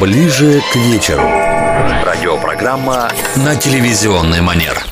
Ближе к вечеру. Радиопрограмма на телевизионный манер.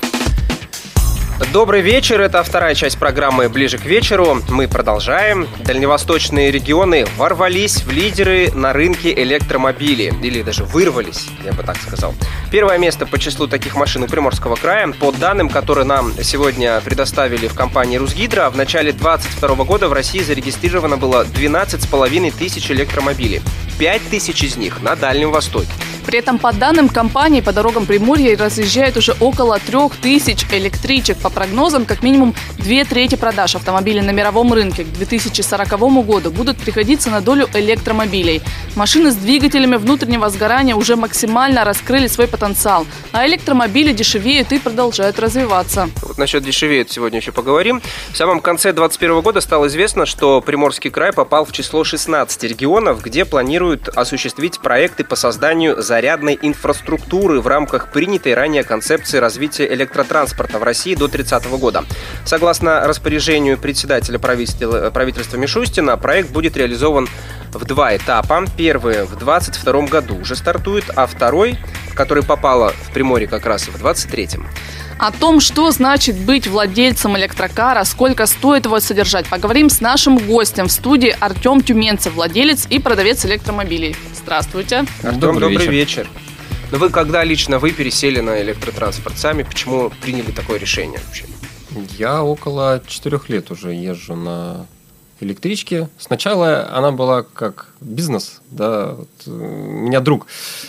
Добрый вечер, это вторая часть программы «Ближе к вечеру». Мы продолжаем. Дальневосточные регионы ворвались в лидеры на рынке электромобилей. Или даже вырвались, я бы так сказал. Первое место по числу таких машин у Приморского края. По данным, которые нам сегодня предоставили в компании «Русгидро», в начале 2022 года в России зарегистрировано было 12,5 тысяч электромобилей. 5 тысяч из них на Дальнем Востоке. При этом, по данным компании, по дорогам Приморья разъезжает уже около трех тысяч электричек. По прогнозам, как минимум две трети продаж автомобилей на мировом рынке к 2040 году будут приходиться на долю электромобилей. Машины с двигателями внутреннего сгорания уже максимально раскрыли свой потенциал, а электромобили дешевеют и продолжают развиваться. Вот насчет дешевеют сегодня еще поговорим. В самом конце 2021 года стало известно, что Приморский край попал в число 16 регионов, где планируют осуществить проекты по созданию зарядной инфраструктуры в рамках принятой ранее концепции развития электротранспорта в России до 30 года. Согласно распоряжению председателя правительства, правительства Мишустина, проект будет реализован в два этапа. Первый в 22 году уже стартует, а второй, который попало в Приморье как раз в 23-м. О том, что значит быть владельцем электрокара, сколько стоит его содержать, поговорим с нашим гостем в студии Артем Тюменцев, владелец и продавец электромобилей. Здравствуйте. Артем, добрый, добрый вечер. вечер. Но вы когда лично вы пересели на электротранспорт сами, почему приняли такое решение вообще? Я около четырех лет уже езжу на электричке. Сначала она была как бизнес, да, вот, э, меня друг,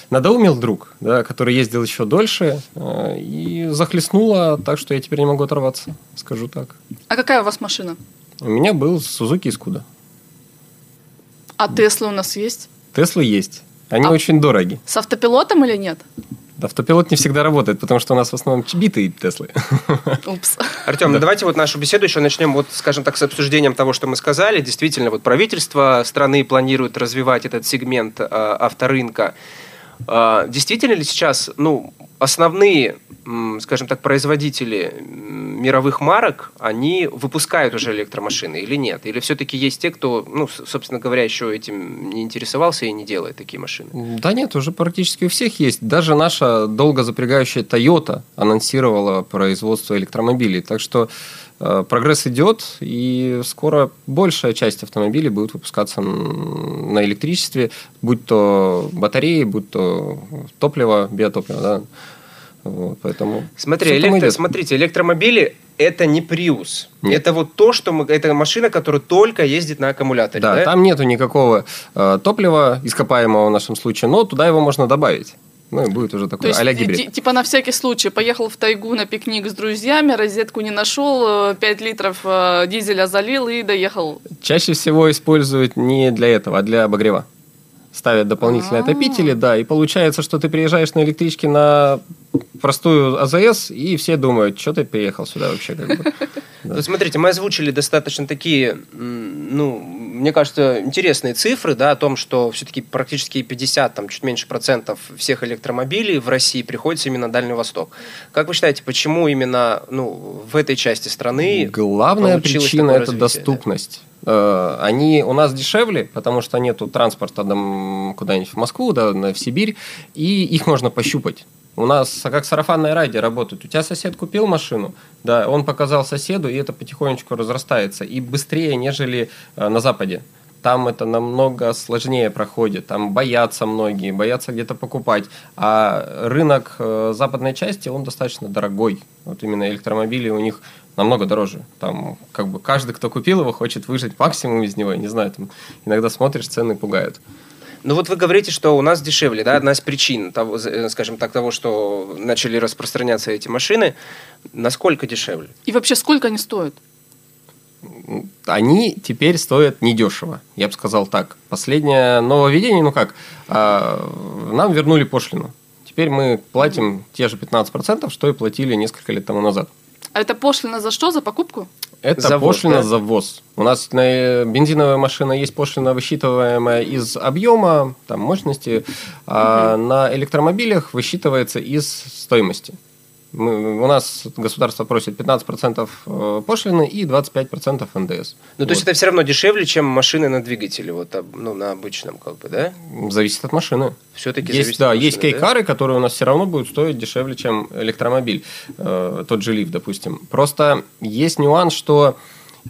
надоумил друг, да, который ездил еще дольше, э, и захлестнуло так, что я теперь не могу оторваться, скажу так. А какая у вас машина? У меня был Сузуки Искуда. А Теслы у нас есть? Теслы есть. Они а очень дороги. С автопилотом или нет? Автопилот не всегда работает, потому что у нас в основном битые Теслы. Упс. Артем, ну да. ну давайте вот нашу беседу еще начнем, вот, скажем так, с обсуждением того, что мы сказали. Действительно, вот правительство страны планирует развивать этот сегмент э, авторынка. Э, действительно ли сейчас, ну, основные, скажем так, производители мировых марок, они выпускают уже электромашины или нет? Или все-таки есть те, кто, ну, собственно говоря, еще этим не интересовался и не делает такие машины? Да нет, уже практически у всех есть. Даже наша долго запрягающая Toyota анонсировала производство электромобилей. Так что прогресс идет, и скоро большая часть автомобилей будет выпускаться на электричестве, будь то батареи, будь то топливо, биотопливо. Да? Вот, поэтому Смотри, электро, смотрите, электромобили это не Prius. Нет. Это вот то, что мы, это машина, которая только ездит на аккумуляторе. Да, да? там нету никакого э, топлива ископаемого в нашем случае, но туда его можно добавить. Ну, и будет уже такой а гибрид. Типа на всякий случай поехал в тайгу на пикник с друзьями, розетку не нашел, 5 э, литров э, дизеля залил и доехал. Чаще всего используют не для этого, а для обогрева ставят дополнительные А-а-а. отопители, да, и получается, что ты приезжаешь на электричке на простую АЗС, и все думают, что ты приехал сюда вообще. Как бы. Да. Вот смотрите, мы озвучили достаточно такие, ну, мне кажется, интересные цифры, да, о том, что все-таки практически 50, там, чуть меньше процентов всех электромобилей в России приходится именно на Дальний Восток. Как вы считаете, почему именно, ну, в этой части страны Главная причина – это развитие? доступность. Э, они у нас дешевле, потому что нету транспорта куда-нибудь в Москву, да, в Сибирь, и их можно пощупать. У нас как сарафанное радио работает. У тебя сосед купил машину, да, он показал соседу, и это потихонечку разрастается. И быстрее, нежели э, на Западе. Там это намного сложнее проходит. Там боятся многие, боятся где-то покупать. А рынок э, западной части, он достаточно дорогой. Вот именно электромобили у них намного дороже. Там как бы каждый, кто купил его, хочет выжить максимум из него. Не знаю, там иногда смотришь, цены пугают. Ну вот вы говорите, что у нас дешевле, да, одна из причин, того, э, скажем так, того, что начали распространяться эти машины. Насколько дешевле? И вообще сколько они стоят? Они теперь стоят недешево, я бы сказал так. Последнее нововведение, ну как, а, нам вернули пошлину. Теперь мы платим те же 15%, что и платили несколько лет тому назад. А это пошлина за что? За покупку? Это за пошлина да? за ввоз. У нас на бензиновая машина есть пошлина, высчитываемая из объема, там, мощности, а на электромобилях высчитывается из стоимости. Мы, у нас государство просит 15% э, пошлины и 25% НДС. Ну, то вот. есть это все равно дешевле, чем машины на двигателе, вот, ну, на обычном, как бы, да? Зависит от машины. Все-таки есть, зависит да, от машины, есть кейкары, да? которые у нас все равно будут стоить дешевле, чем электромобиль, э, тот же лифт, допустим. Просто есть нюанс, что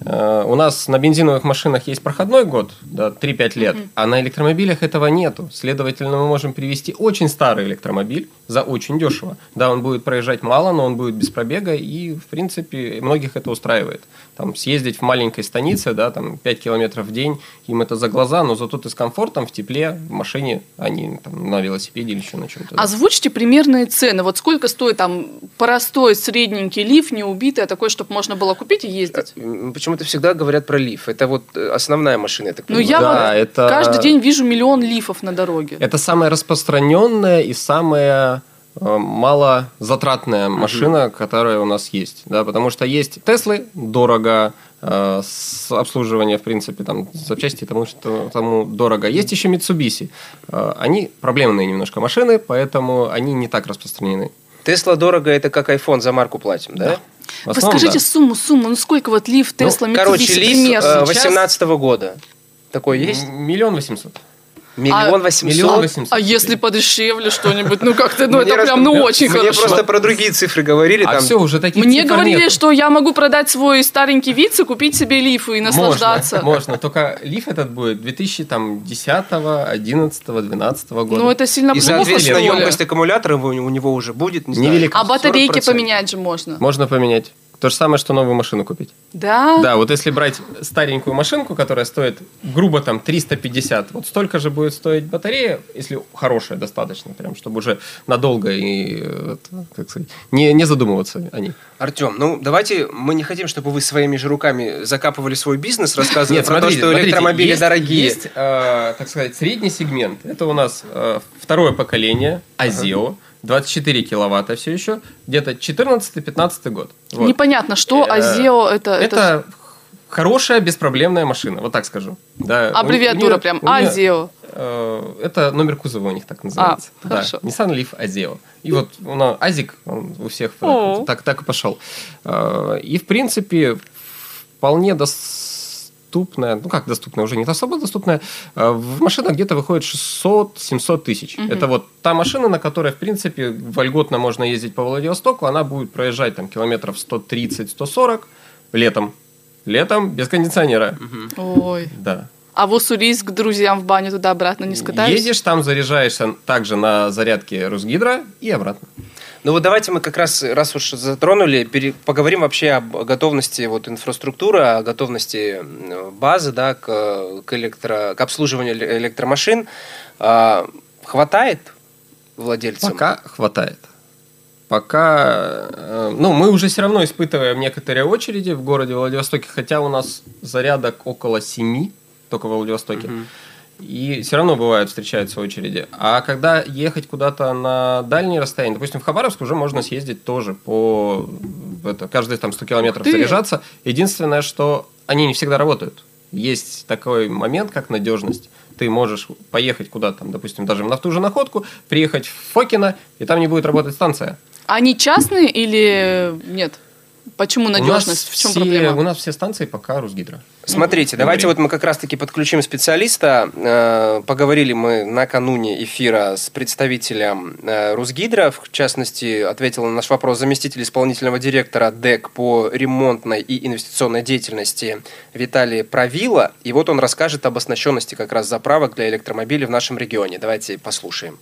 у нас на бензиновых машинах есть проходной год, да, 3-5 лет, mm-hmm. а на электромобилях этого нету. Следовательно, мы можем привести очень старый электромобиль за очень дешево. Да, он будет проезжать мало, но он будет без пробега, и, в принципе, многих это устраивает. Там съездить в маленькой станице, да, там 5 километров в день, им это за глаза, но зато ты с комфортом в тепле, в машине, а не там, на велосипеде или еще на чем-то. Да. Озвучьте примерные цены. Вот сколько стоит там простой, средненький лифт, не убитый, а такой, чтобы можно было купить и ездить? Э, почему-то всегда говорят про лиф. Это вот э, основная машина, я так Ну, я да, вот это... каждый день вижу миллион лифов на дороге. Это самая распространенная и самая э, малозатратная машина, угу. которая у нас есть. Да, потому что есть Теслы, дорого, э, с обслуживания, в принципе, там, запчасти тому, что тому дорого. Есть еще Mitsubishi. Э, они проблемные немножко машины, поэтому они не так распространены. Тесла дорого, это как iPhone за марку платим, да? да. Вы скажите да. сумму, сумму, ну сколько вот лифт Тесла, ну, Короче, лифт 18 -го года. Такой есть? Миллион восемьсот. Миллион а восемьсот? Восемьсот. А если подешевле что-нибудь? Ну, как-то, ну, это прям, ну, очень хорошо. Мне просто про другие цифры говорили. А все, уже такие Мне говорили, что я могу продать свой старенький виц и купить себе лиф и наслаждаться. Можно, только лиф этот будет 2010, 11, 12 года. Ну, это сильно плохо, И, соответственно, емкость аккумулятора у него уже будет, не знаю, А батарейки поменять же можно. Можно поменять. То же самое, что новую машину купить. Да? Да, вот если брать старенькую машинку, которая стоит грубо там 350, вот столько же будет стоить батарея, если хорошая достаточно, прям, чтобы уже надолго и, как сказать, не, не задумываться о ней. Артем, ну давайте, мы не хотим, чтобы вы своими же руками закапывали свой бизнес, рассказывая Нет, про смотрите, то, что электромобили есть, дорогие. Есть, э, так сказать, средний сегмент. Это у нас э, второе поколение, Азио. Ага 24 киловатта все еще, где-то 14-15 год. Вот. Непонятно, что Азео это... Это, хорошая, беспроблемная машина, вот так скажу. Да, Аббревиатура прям, Азео. Э, это номер кузова у них так называется. А, да. хорошо. Nissan Leaf Azeo. И вот у нас Азик, он у всех так, так и пошел. Э, и, в принципе, вполне достаточно доступная, ну как доступная, уже не особо доступная, а в машинах где-то выходит 600-700 тысяч. Угу. Это вот та машина, на которой, в принципе, вольготно можно ездить по Владивостоку, она будет проезжать там километров 130-140 летом. Летом без кондиционера. Угу. Ой. Да. А в Уссурийск к друзьям в баню туда-обратно не скатаешься? Едешь, там заряжаешься также на зарядке Русгидро и обратно. Ну вот давайте мы как раз, раз уж затронули, пере, поговорим вообще об готовности вот, инфраструктуры, о готовности базы да, к, к, электро, к обслуживанию электромашин. А, хватает владельцам? Пока хватает. Пока, э, ну, мы уже все равно испытываем некоторые очереди в городе Владивостоке, хотя у нас зарядок около семи только во Владивостоке. Угу. И все равно бывают, встречаются очереди. А когда ехать куда-то на дальние расстояния, допустим, в Хабаровск уже можно съездить тоже по это, каждые там 100 километров заряжаться. Единственное, что они не всегда работают. Есть такой момент, как надежность. Ты можешь поехать куда-то, там, допустим, даже на ту же находку, приехать в Фокино, и там не будет работать станция. Они частные или нет? Почему надежность? В чем все, проблема? У нас все станции пока Русгидро. Смотрите, ну, давайте вот мы как раз-таки подключим специалиста. Э, поговорили мы накануне эфира с представителем э, Русгидро. В частности, ответил на наш вопрос заместитель исполнительного директора ДЭК по ремонтной и инвестиционной деятельности Виталий Правила. И вот он расскажет об оснащенности как раз заправок для электромобилей в нашем регионе. Давайте послушаем.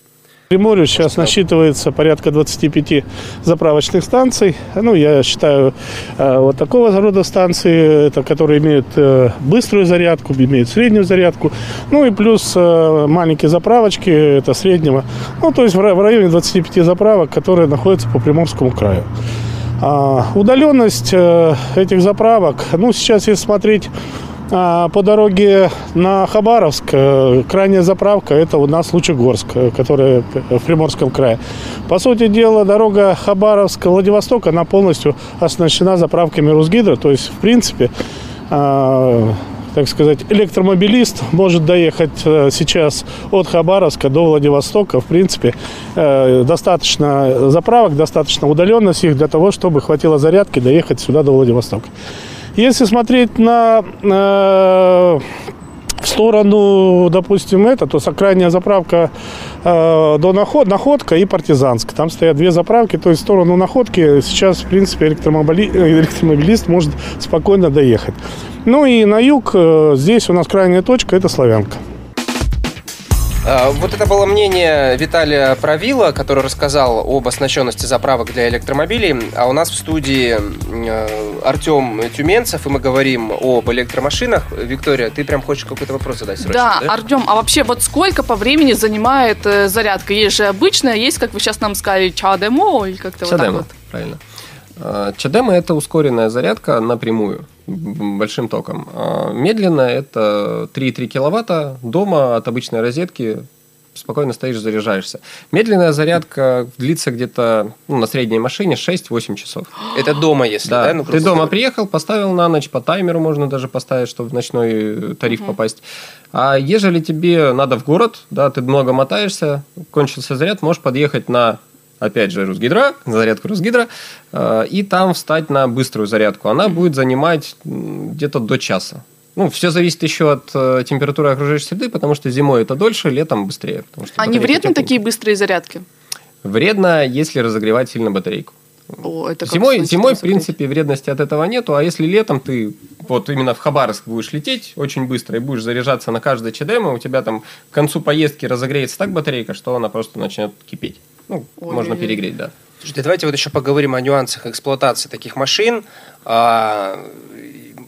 Приморье сейчас насчитывается порядка 25 заправочных станций. Ну, я считаю, э, вот такого рода станции, это, которые имеют э, быструю зарядку, имеют среднюю зарядку. Ну и плюс э, маленькие заправочки, это среднего. Ну, то есть в районе 25 заправок, которые находятся по Приморскому краю. А удаленность этих заправок, ну, сейчас если смотреть а, по дороге на Хабаровск э, крайняя заправка это у нас Лучегорск, э, которая в Приморском крае. По сути дела, дорога Хабаровск-Владивосток, она полностью оснащена заправками Русгидро. То есть, в принципе, а, так сказать, электромобилист может доехать э, сейчас от Хабаровска до Владивостока. В принципе, достаточно заправок, достаточно удаленность их для того, чтобы хватило зарядки доехать сюда до Владивостока. Если смотреть на э, в сторону, допустим, это, то крайняя заправка э, до наход, находка и партизанска. Там стоят две заправки, то есть в сторону находки сейчас, в принципе, электромобили, электромобилист может спокойно доехать. Ну и на юг, э, здесь у нас крайняя точка, это Славянка. А, вот это было мнение Виталия Правила, который рассказал об оснащенности заправок для электромобилей. А у нас в студии э, Артем Тюменцев, и мы говорим об электромашинах. Виктория, ты прям хочешь какой-то вопрос задать срочно, да? Да, Артем, а вообще вот сколько по времени занимает э, зарядка? Есть же обычная, есть, как вы сейчас нам сказали, чадемо или как-то вот так вот? правильно. А, чадемо – это ускоренная зарядка напрямую большим током. А медленно это 3,3 киловатта дома от обычной розетки спокойно стоишь, заряжаешься. Медленная зарядка длится где-то ну, на средней машине 6-8 часов. Это дома, если, да? да? Ну, Ты дома приехал, поставил на ночь, по таймеру можно даже поставить, чтобы в ночной тариф угу. попасть. А ежели тебе надо в город, да, ты много мотаешься, кончился заряд, можешь подъехать на опять же, Русгидро, зарядку Русгидро, э, и там встать на быструю зарядку. Она будет занимать где-то до часа. Ну, все зависит еще от э, температуры окружающей среды, потому что зимой это дольше, летом быстрее. Потому что а не вредны такие быстрые зарядки? Вредно, если разогревать сильно батарейку. О, это зимой, зимой в принципе, вредности от этого нету, а если летом ты вот именно в Хабаровск будешь лететь очень быстро и будешь заряжаться на каждое ЧДМ, у тебя там к концу поездки разогреется так батарейка, что она просто начнет кипеть. Ну, Ой. можно перегреть, да. Слушайте, давайте вот еще поговорим о нюансах эксплуатации таких машин. А,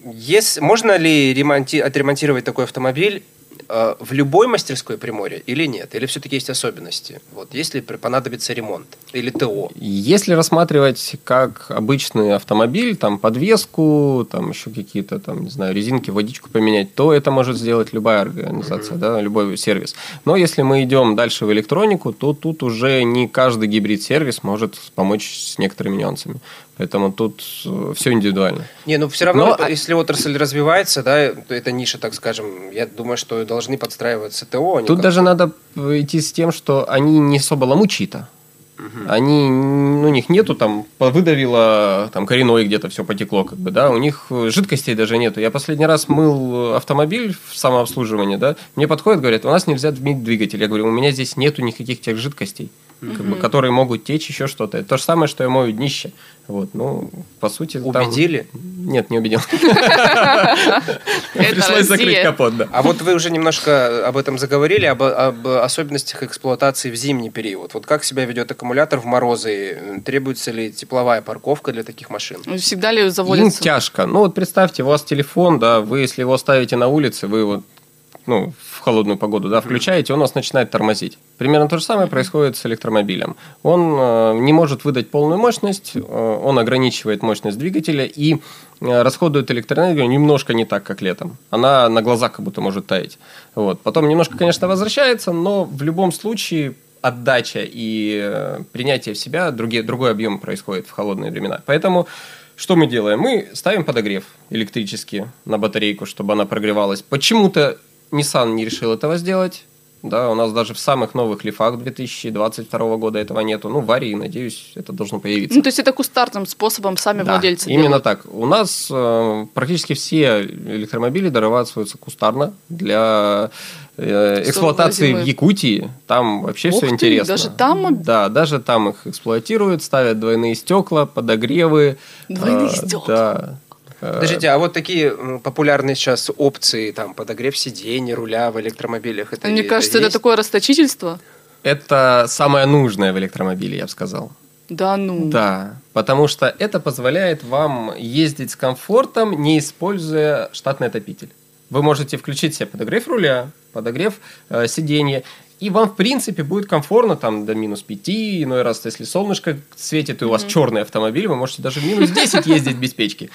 есть, можно ли ремонти, отремонтировать такой автомобиль в любой мастерской Приморья или нет? Или все-таки есть особенности? Вот, если понадобится ремонт или ТО? Если рассматривать как обычный автомобиль, там подвеску, там еще какие-то, там, не знаю, резинки, водичку поменять, то это может сделать любая организация, mm-hmm. да, любой сервис. Но если мы идем дальше в электронику, то тут уже не каждый гибрид-сервис может помочь с некоторыми нюансами. Поэтому тут э, все индивидуально. Не, ну все равно, Но... это, если отрасль развивается, да, то эта ниша, так скажем, я думаю, что должны подстраиваться ТО. А тут даже надо идти с тем, что они не особо ломучито. Угу. Они, ну, у них нету там, выдавило там коренной где-то все потекло, как бы, да, у них жидкостей даже нету. Я последний раз мыл автомобиль в самообслуживании, да, мне подходят, говорят, у нас нельзя дымить двигатель. Я говорю, у меня здесь нету никаких тех жидкостей как бы, которые могут течь, еще что-то. Это то же самое, что я мою днище. Вот, ну, по сути... Убедили? Там... Нет, не убедил. Пришлось закрыть капот, да. А вот вы уже немножко об этом заговорили, об, об особенностях эксплуатации в зимний период. Вот как себя ведет аккумулятор в морозы? Требуется ли тепловая парковка для таких машин? Ну, всегда ли заводится? Им тяжко. Ну, вот представьте, у вас телефон, да, вы, если его ставите на улице, вы вот ну, в холодную погоду, да, включаете, он у нас начинает тормозить. Примерно то же самое происходит с электромобилем. Он э, не может выдать полную мощность, э, он ограничивает мощность двигателя и э, расходует электроэнергию немножко не так, как летом. Она на глазах как будто может таять. Вот. Потом немножко, конечно, возвращается, но в любом случае отдача и э, принятие в себя, другие, другой объем происходит в холодные времена. Поэтому что мы делаем? Мы ставим подогрев электрический на батарейку, чтобы она прогревалась. Почему-то Nissan не решил этого сделать. Да, у нас даже в самых новых лифах 2022 года этого нету. Ну, в Арии, надеюсь, это должно появиться. Ну, то есть это кустарным способом сами да, владельцы именно делают. так. У нас э, практически все электромобили дорабатываются кустарно для эксплуатации в Якутии. Там вообще Ух все ты, интересно. Даже там? Да, даже там их эксплуатируют, ставят двойные стекла, подогревы. Двойные э, стекла? Да. Подождите, а вот такие популярные сейчас опции, там, подогрев сидений, руля в электромобилях, это Мне кажется, это, это такое расточительство. Это самое нужное в электромобиле, я бы сказал. Да ну. Да, потому что это позволяет вам ездить с комфортом, не используя штатный отопитель. Вы можете включить себе подогрев руля, подогрев э, сиденья, и вам, в принципе, будет комфортно там до минус 5, иной раз, если солнышко светит, и у вас mm-hmm. черный автомобиль, вы можете даже в минус 10 ездить без печки.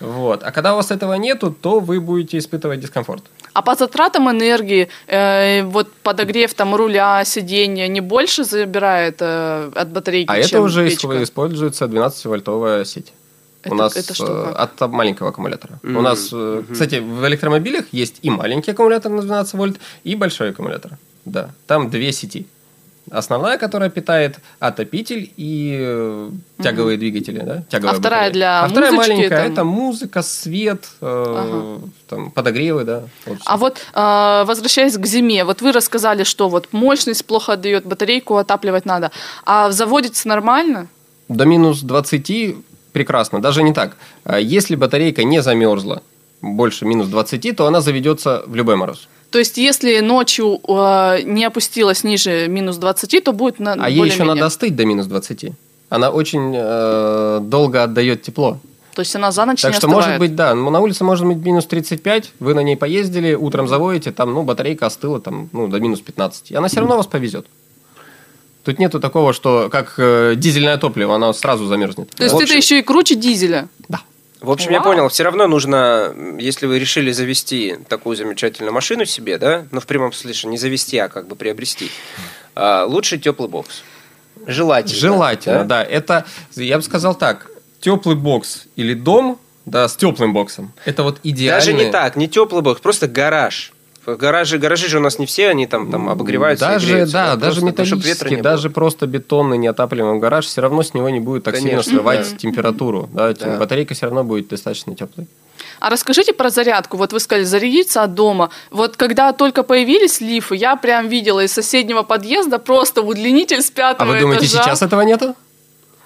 Вот. А когда у вас этого нету, то вы будете испытывать дискомфорт. А по затратам энергии, э, вот подогрев там руля, сиденья не больше забирает э, от батарейки, А это уже печка? используется 12-вольтовая сеть. Это, у нас это что, э, от маленького аккумулятора. Mm-hmm. У нас, mm-hmm. кстати, в электромобилях есть и маленький аккумулятор на 12 вольт, и большой аккумулятор. Да, там две сети. Основная, которая питает отопитель и э, тяговые угу. двигатели, да? Тяговая а вторая для а вторая маленькая там... это музыка, свет, э, ага. там подогревы, да. Вот а вот э, возвращаясь к зиме, вот вы рассказали, что вот мощность плохо отдает, батарейку отапливать надо, а заводится нормально? До минус 20 прекрасно, даже не так. А если батарейка не замерзла больше минус 20, то она заведется в любой мороз. То есть, если ночью э, не опустилась ниже минус 20, то будет на А ей еще надо остыть до минус 20. Она очень э, долго отдает тепло. То есть она за ночь так не что, остывает. может быть, да, на улице может быть минус 35, вы на ней поездили, утром заводите, там, ну, батарейка остыла там, ну, до минус 15. И она все равно вас повезет. Тут нету такого, что как э, дизельное топливо, оно сразу замерзнет. То есть общем... это еще и круче дизеля? Да. В общем, Вау. я понял, все равно нужно, если вы решили завести такую замечательную машину себе, да, ну, в прямом смысле, не завести, а как бы приобрести, а, лучше теплый бокс. Желательно. Желательно, да? да. Это, я бы сказал так, теплый бокс или дом, да, с теплым боксом. Это вот идеально. Даже не так, не теплый бокс, просто гараж. Гаражи, гаражи же у нас не все, они там, там обогреваются. Даже, греются, да, даже просто, металлический, даже просто бетонный неотапливаемый гараж, все равно с него не будет так Конечно, сильно срывать да. температуру. Да, да. Батарейка все равно будет достаточно теплой. А расскажите про зарядку. Вот вы сказали, зарядиться от дома. Вот когда только появились лифы, я прям видела из соседнего подъезда просто удлинитель с пятого А вы думаете, этажа. сейчас этого нету?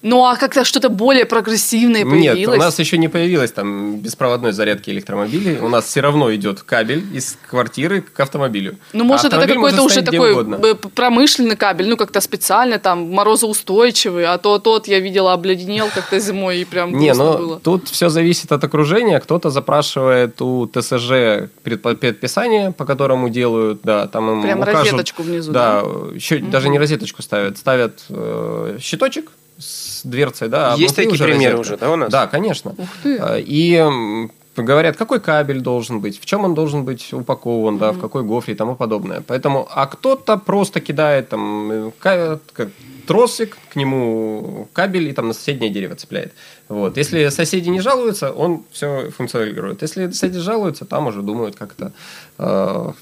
Ну а как-то что-то более прогрессивное появилось? Нет, у нас еще не появилось там беспроводной зарядки электромобилей. У нас все равно идет кабель из квартиры к автомобилю. Ну, может, а это какой-то уже такой угодно. промышленный кабель, ну, как-то специально там морозоустойчивый, а то тот я видела обледенел как-то зимой и прям Не, ну, было. тут все зависит от окружения. Кто-то запрашивает у ТСЖ предписание, по которому делают, да, там им Прям укажут, розеточку внизу, да? Да, еще угу. даже не розеточку ставят, ставят э, щиточек, с дверцей, да. А Есть такие уже примеры розетка. уже, да, у нас? Да, конечно. Ух ты. А, и говорят, какой кабель должен быть, в чем он должен быть упакован, mm-hmm. да, в какой гофре и тому подобное. Поэтому, а кто-то просто кидает там как, тросик, к нему кабель и там на соседнее дерево цепляет. Вот. Если соседи не жалуются, он все функционирует. Если соседи жалуются, там уже думают, как это, э,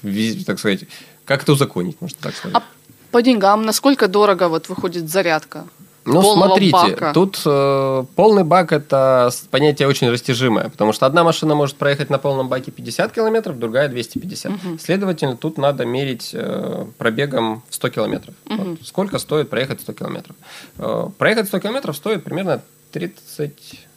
так сказать, как это узаконить, можно так сказать. А по деньгам, насколько дорого вот выходит зарядка? Ну, смотрите, бака. тут э, полный бак это понятие очень растяжимое, потому что одна машина может проехать на полном баке 50 километров, другая 250. Угу. Следовательно, тут надо мерить э, пробегом в 100 километров. Угу. Вот, сколько стоит проехать 100 километров? Э, проехать 100 километров стоит примерно 30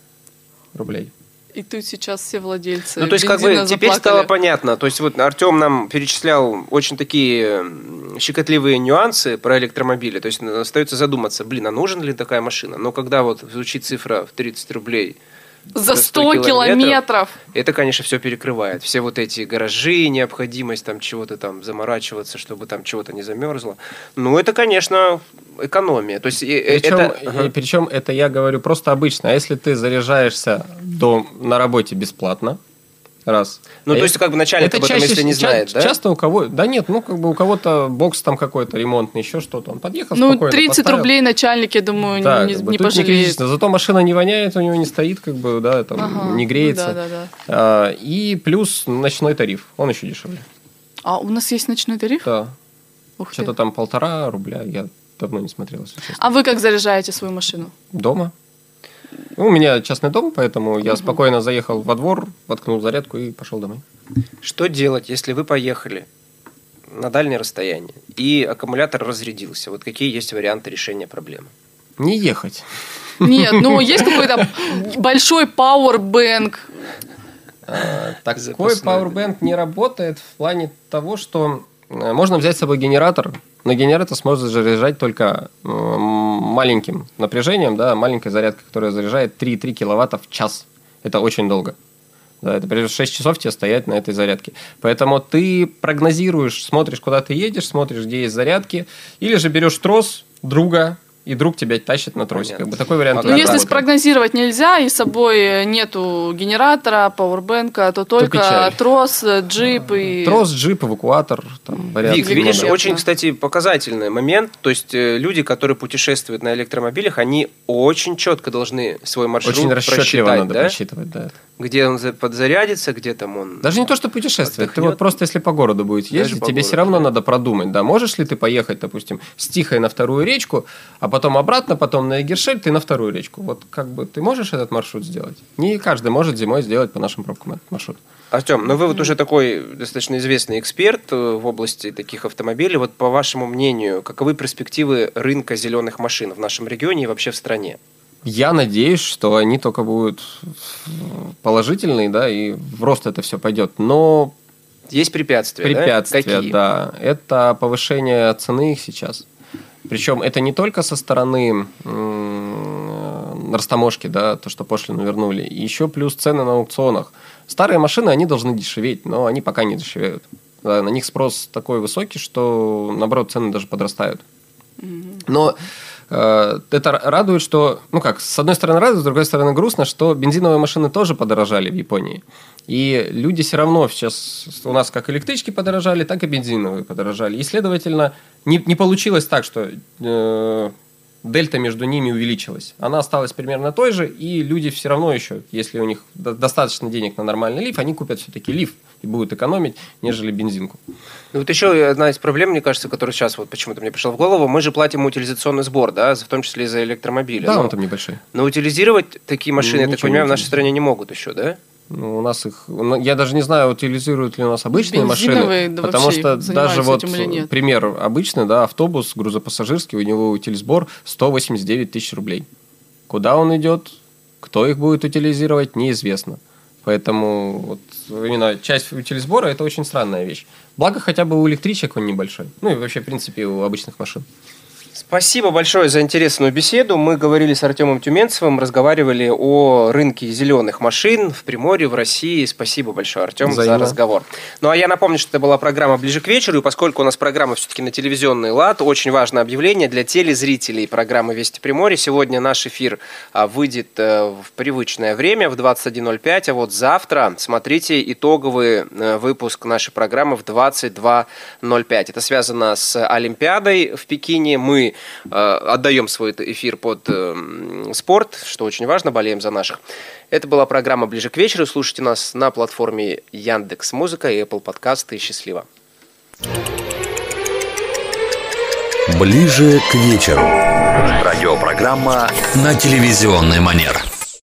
рублей. И тут сейчас все владельцы. Ну, то есть, как бы теперь стало понятно. То есть, вот Артем нам перечислял очень такие щекотливые нюансы про электромобили. То есть, остается задуматься, блин, а нужен ли такая машина? Но когда вот звучит цифра в 30 рублей, за 100 километров, километров. Это, конечно, все перекрывает. Все вот эти гаражи, необходимость там чего-то там заморачиваться, чтобы там чего-то не замерзло. Ну, это, конечно, экономия. То есть, причем, это... Ага. причем это я говорю просто обычно. А если ты заряжаешься до, на работе бесплатно, Раз. Ну, а то есть, как бы начальник это об этом, чаще, если не знает, ча- да? Часто у кого... Да нет, ну, как бы у кого-то бокс там какой-то ремонтный, еще что-то. Он подъехал Ну, 30 поставил. рублей начальник, я думаю, да, не, как бы, не пожалеет. Не Зато машина не воняет, у него не стоит, как бы, да, там, ага, не греется. Ну, да, да, да. А, и плюс ночной тариф, он еще дешевле. А у нас есть ночной тариф? Да. Что-то там полтора рубля, я давно не смотрел, если честно. А вы как заряжаете свою машину? Дома. Ну, у меня частный дом, поэтому я спокойно заехал во двор, воткнул зарядку и пошел домой. Что делать, если вы поехали на дальнее расстояние и аккумулятор разрядился? Вот какие есть варианты решения проблемы? Не ехать. Нет, ну есть какой-то большой пауэрбэнк. А, такой пауэрбэнк не работает в плане того, что э, можно взять с собой генератор, но генератор сможет заряжать только маленьким напряжением, да, маленькая зарядка, которая заряжает 3,3 киловатта в час. Это очень долго. Да, это примерно 6 часов тебе стоять на этой зарядке. Поэтому ты прогнозируешь, смотришь, куда ты едешь, смотришь, где есть зарядки, или же берешь трос друга, и друг тебя тащит на тросе. Как бы такой вариант. Ну, если спрогнозировать нельзя, и с собой нету генератора, пауэрбэнка, то только то трос, джип и... Трос, джип, эвакуатор. Там, вариант. Вик, видишь, очень, кстати, показательный момент. То есть э, люди, которые путешествуют на электромобилях, они очень четко должны свой маршрут очень расчетливо надо да? просчитывать, да. Где он подзарядится, где там он... Даже не то, что путешествует. Ты вот просто, если по городу будет ездить, тебе все равно надо продумать, да, можешь ли ты поехать, допустим, с Тихой на вторую речку, а потом обратно, потом на Эгершель, ты на вторую речку. Вот как бы ты можешь этот маршрут сделать? Не каждый может зимой сделать по нашим пробкам этот маршрут. Артем, ну вы вот уже такой достаточно известный эксперт э, в области таких автомобилей. Вот по вашему мнению, каковы перспективы рынка зеленых машин в нашем регионе и вообще в стране? Я надеюсь, что они только будут положительные, да, и в рост это все пойдет. Но есть препятствия. Препятствия, да? Какие? да. Это повышение цены их сейчас. Причем это не только со стороны растаможки, да, то, что пошлину вернули, еще плюс цены на аукционах. Старые машины, они должны дешеветь, но они пока не дешевеют. Да, на них спрос такой высокий, что, наоборот, цены даже подрастают. Но Э, это радует, что, ну как, с одной стороны радует, с другой стороны грустно, что бензиновые машины тоже подорожали в Японии. И люди все равно сейчас, у нас как электрички подорожали, так и бензиновые подорожали. И, следовательно, не, не получилось так, что э, дельта между ними увеличилась. Она осталась примерно той же, и люди все равно еще, если у них достаточно денег на нормальный лиф, они купят все-таки лиф и будут экономить, нежели бензинку. Ну, вот еще одна из проблем, мне кажется, которая сейчас вот почему-то мне пришла в голову, мы же платим утилизационный сбор, да, в том числе и за электромобили. Да, но, он там небольшой. Но утилизировать такие машины, ну, я так понимаю, в нашей стране не могут еще, да? Ну, у нас их, ну, я даже не знаю, утилизируют ли у нас обычные машины, да потому что даже вот пример обычный, да, автобус грузопассажирский, у него утилизбор 189 тысяч рублей. Куда он идет, кто их будет утилизировать, неизвестно. Поэтому вот именно часть утилизбора – это очень странная вещь. Благо хотя бы у электричек он небольшой. Ну и вообще, в принципе, у обычных машин. Спасибо большое за интересную беседу. Мы говорили с Артемом Тюменцевым, разговаривали о рынке зеленых машин в Приморье, в России. Спасибо большое, Артем, за разговор. Ну а я напомню, что это была программа «Ближе к вечеру», и поскольку у нас программа все-таки на телевизионный лад, очень важное объявление для телезрителей программы «Вести Приморье». Сегодня наш эфир а, выйдет э, в привычное время, в 21.05, а вот завтра смотрите итоговый э, выпуск нашей программы в 22.05. Это связано с Олимпиадой в Пекине. Мы э, отдаем свой эфир под э, спорт, что очень важно, болеем за наших. Это была программа «Ближе к вечеру». Слушайте нас на платформе Яндекс Музыка и Apple Подкасты. Счастливо. «Ближе к вечеру». Радиопрограмма на телевизионный манер.